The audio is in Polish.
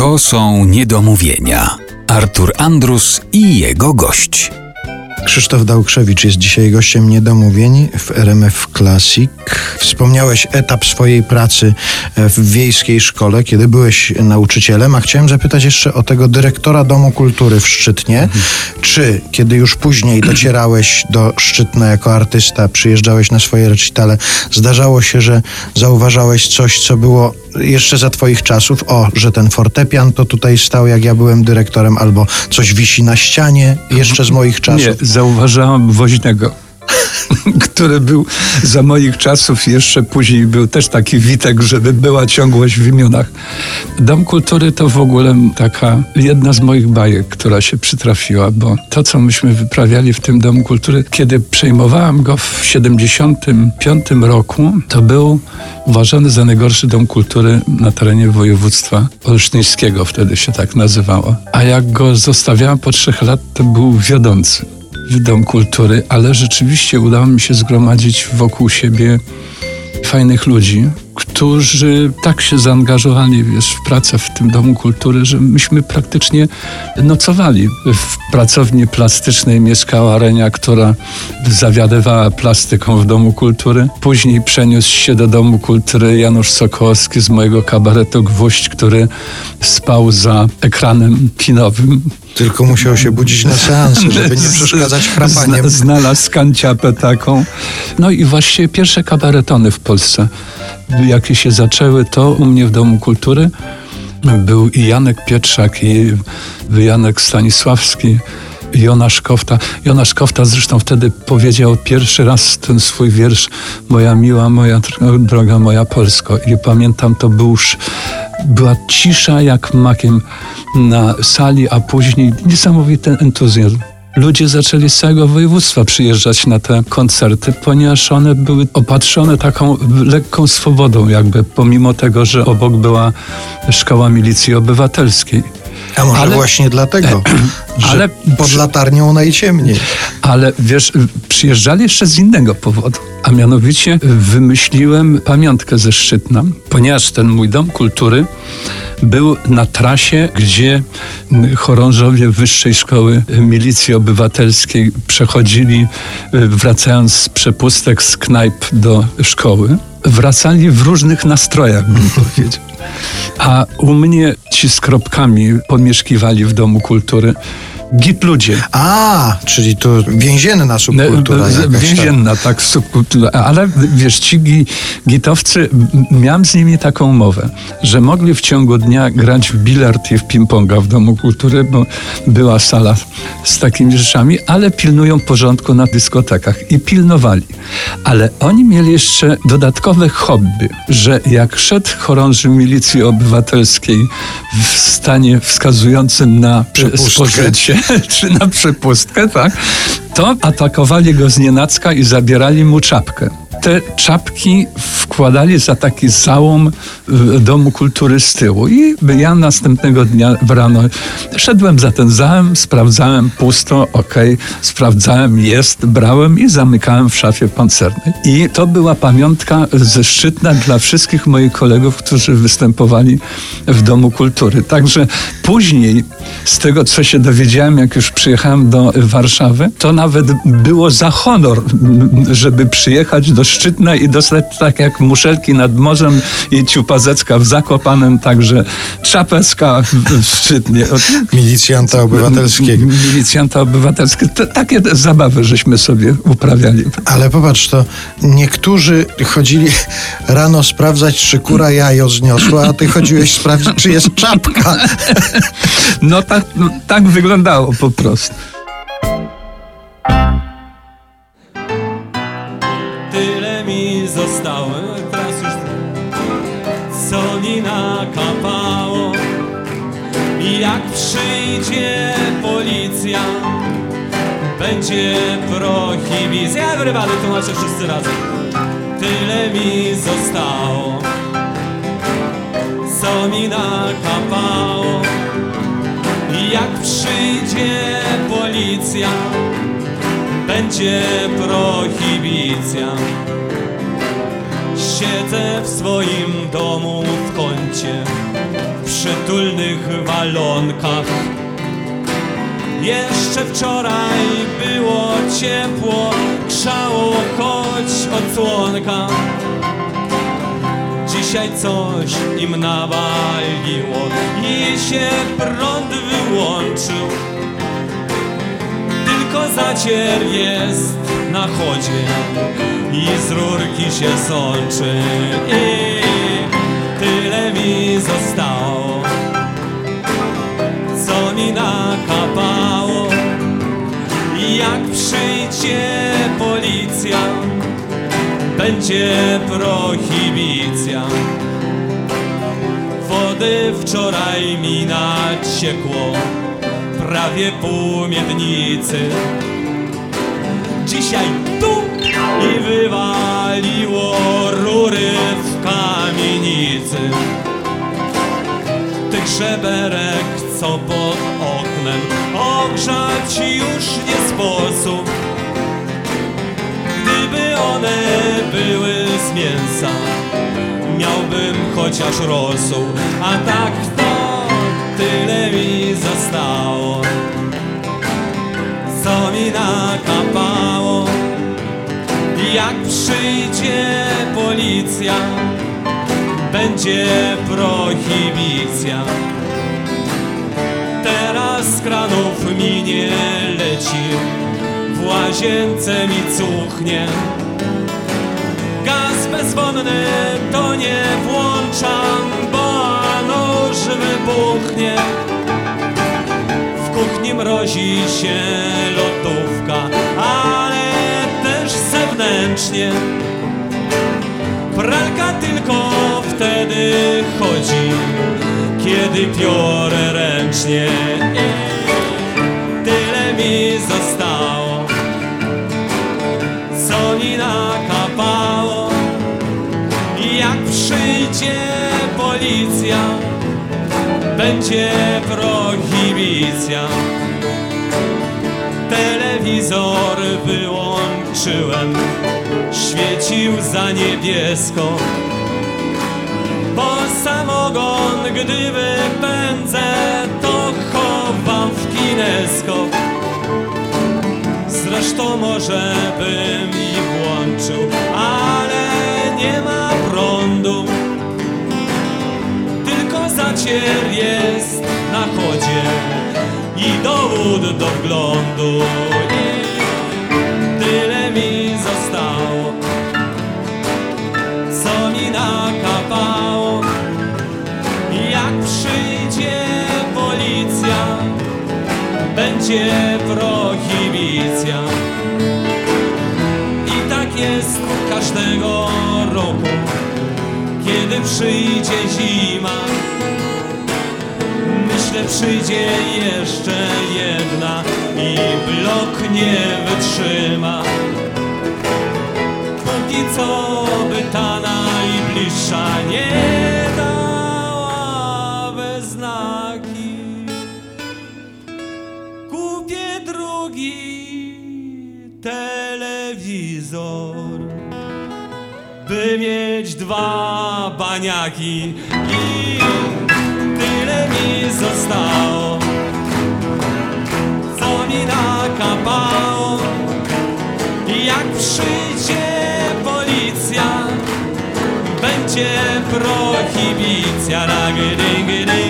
To są niedomówienia. Artur Andrus i jego gość. Krzysztof Dałkrzewicz jest dzisiaj gościem niedomówień w RMF Classic. Wspomniałeś etap swojej pracy w wiejskiej szkole, kiedy byłeś nauczycielem, a chciałem zapytać jeszcze o tego dyrektora Domu Kultury w Szczytnie. Mhm. Czy kiedy już później docierałeś do Szczytna jako artysta, przyjeżdżałeś na swoje recitale, zdarzało się, że zauważałeś coś, co było jeszcze za twoich czasów, o, że ten fortepian to tutaj stał, jak ja byłem dyrektorem, albo coś wisi na ścianie jeszcze z moich czasów? Nie, zauważałem woźnego. który był za moich czasów jeszcze później był też taki witek, żeby była ciągłość w imionach. Dom Kultury to w ogóle taka jedna z moich bajek, która się przytrafiła, bo to, co myśmy wyprawiali w tym Domu Kultury, kiedy przejmowałem go w 75 roku, to był uważany za najgorszy Dom Kultury na terenie województwa olsztyńskiego, wtedy się tak nazywało. A jak go zostawiałem po trzech lat, to był wiodący w Dom Kultury, ale rzeczywiście udało mi się zgromadzić wokół siebie fajnych ludzi, którzy tak się zaangażowali wiesz, w pracę w tym Domu Kultury, że myśmy praktycznie nocowali. W pracowni plastycznej mieszkała Renia, która zawiadywała plastyką w Domu Kultury. Później przeniósł się do Domu Kultury Janusz Sokołowski z mojego kabaretu Gwóźdź, który spał za ekranem kinowym. Tylko musiał się budzić na seansy, żeby nie przeszkadzać chrapaniem. Znalazł kanciapę taką. No i właściwie pierwsze kabaretony w Polsce jakie się zaczęły, to u mnie w Domu Kultury był i Janek Pietrzak, i Janek Stanisławski, Jonasz Kofta. Jonasz Kofta zresztą wtedy powiedział pierwszy raz ten swój wiersz Moja miła, moja droga, moja Polsko. I pamiętam, to był już, była cisza jak makiem na sali, a później niesamowity entuzjazm ludzie zaczęli z całego województwa przyjeżdżać na te koncerty, ponieważ one były opatrzone taką lekką swobodą, jakby pomimo tego, że obok była szkoła milicji obywatelskiej. A może ale, właśnie dlatego, że ale, pod latarnią najciemniej. Ale wiesz, przyjeżdżali jeszcze z innego powodu, a mianowicie wymyśliłem pamiątkę ze Szczytna, ponieważ ten mój dom kultury był na trasie, gdzie chorążowie Wyższej Szkoły Milicji Obywatelskiej przechodzili, wracając z przepustek z knajp do szkoły. Wracali w różnych nastrojach, bym powiedział. A u mnie ci z kropkami pomieszkiwali w Domu Kultury. Git ludzie. A, czyli to więzienna subkultura. Więzienna, tak, subkultura. Ale wiesz, ci gitowcy, miałem z nimi taką umowę, że mogli w ciągu dnia grać w bilard i w ping-ponga w Domu Kultury, bo była sala z takimi rzeczami, ale pilnują porządku na dyskotekach i pilnowali. Ale oni mieli jeszcze dodatkowe hobby, że jak szedł chorąży milicji obywatelskiej w stanie wskazującym na spożycie, czy na przepustkę, tak, to atakowali go z nienacka i zabierali mu czapkę te czapki wkładali za taki załom Domu Kultury z tyłu. I ja następnego dnia w rano szedłem za ten załem, sprawdzałem pusto, ok, sprawdzałem, jest, brałem i zamykałem w szafie pancernej. I to była pamiątka ze szczytna dla wszystkich moich kolegów, którzy występowali w Domu Kultury. Także później, z tego co się dowiedziałem, jak już przyjechałem do Warszawy, to nawet było za honor, żeby przyjechać do Szczytna i dostać tak jak muszelki nad morzem i ciupazecka w Zakopanem, także czapecka w Szczytnie. Milicjanta obywatelskiego. Milicjanta obywatelskiego. takie zabawy żeśmy sobie uprawiali. Ale popatrz, to niektórzy chodzili rano sprawdzać, czy kura jajo zniosła, a ty chodziłeś sprawdzić, czy jest czapka. No tak, no, tak wyglądało po prostu. Zostały Teraz już soli nakapało. Jak przyjdzie policja Będzie prohibicja Everybody tłumaczę wszyscy razem. Tyle mi zostało Co mi nakapało. Jak przyjdzie policja Będzie prohibicja Siedzę w swoim domu w kącie przytulnych walonkach. Jeszcze wczoraj było ciepło, grzało choć odsłonka. Dzisiaj coś im nawaliło i się prąd wyłączył. Tylko zacier jest na chodzie i z rurki się sączy. I tyle mi zostało, co mi nakapało. Jak przyjdzie policja, będzie prohibicja. Wody wczoraj mi naciekło, prawie pół miednicy. Dzisiaj tu wywaliło rury w kamienicy. Tych żeberek, co pod oknem ogrzać już nie sposób. Gdyby one były z mięsa, miałbym chociaż rosół, a tak to tyle mi zostało, co mi nakapało. Jak przyjdzie policja, będzie prohibicja. Teraz z kranów mi nie leci, w łazience mi cuchnie. Gaz bezwonny to nie włączam, bo nóż wybuchnie. W kuchni mrozi się lodówka, zewnętrznie. Pralka tylko wtedy chodzi, kiedy piorę ręcznie. Tyle mi zostało, co mi nakapało. Jak przyjdzie policja, będzie prohibicja. Telewizor wyłączyłem, świecił za niebiesko. Bo samogon, gdy wypędzę, to chowam w kineskop. Zresztą może bym i włączył, ale nie ma prądu. Tylko zacier jest na chodzie i dowód do wglądu. I będzie prohibicja. I tak jest każdego roku, kiedy przyjdzie zima. Myślę, przyjdzie jeszcze jedna i blok nie wytrzyma. Póki co by ta najbliższa nie by mieć dwa baniaki i tyle mi zostało, co mi nakapało. Jak przyjdzie policja, będzie prohibicja. Ragydyngydy,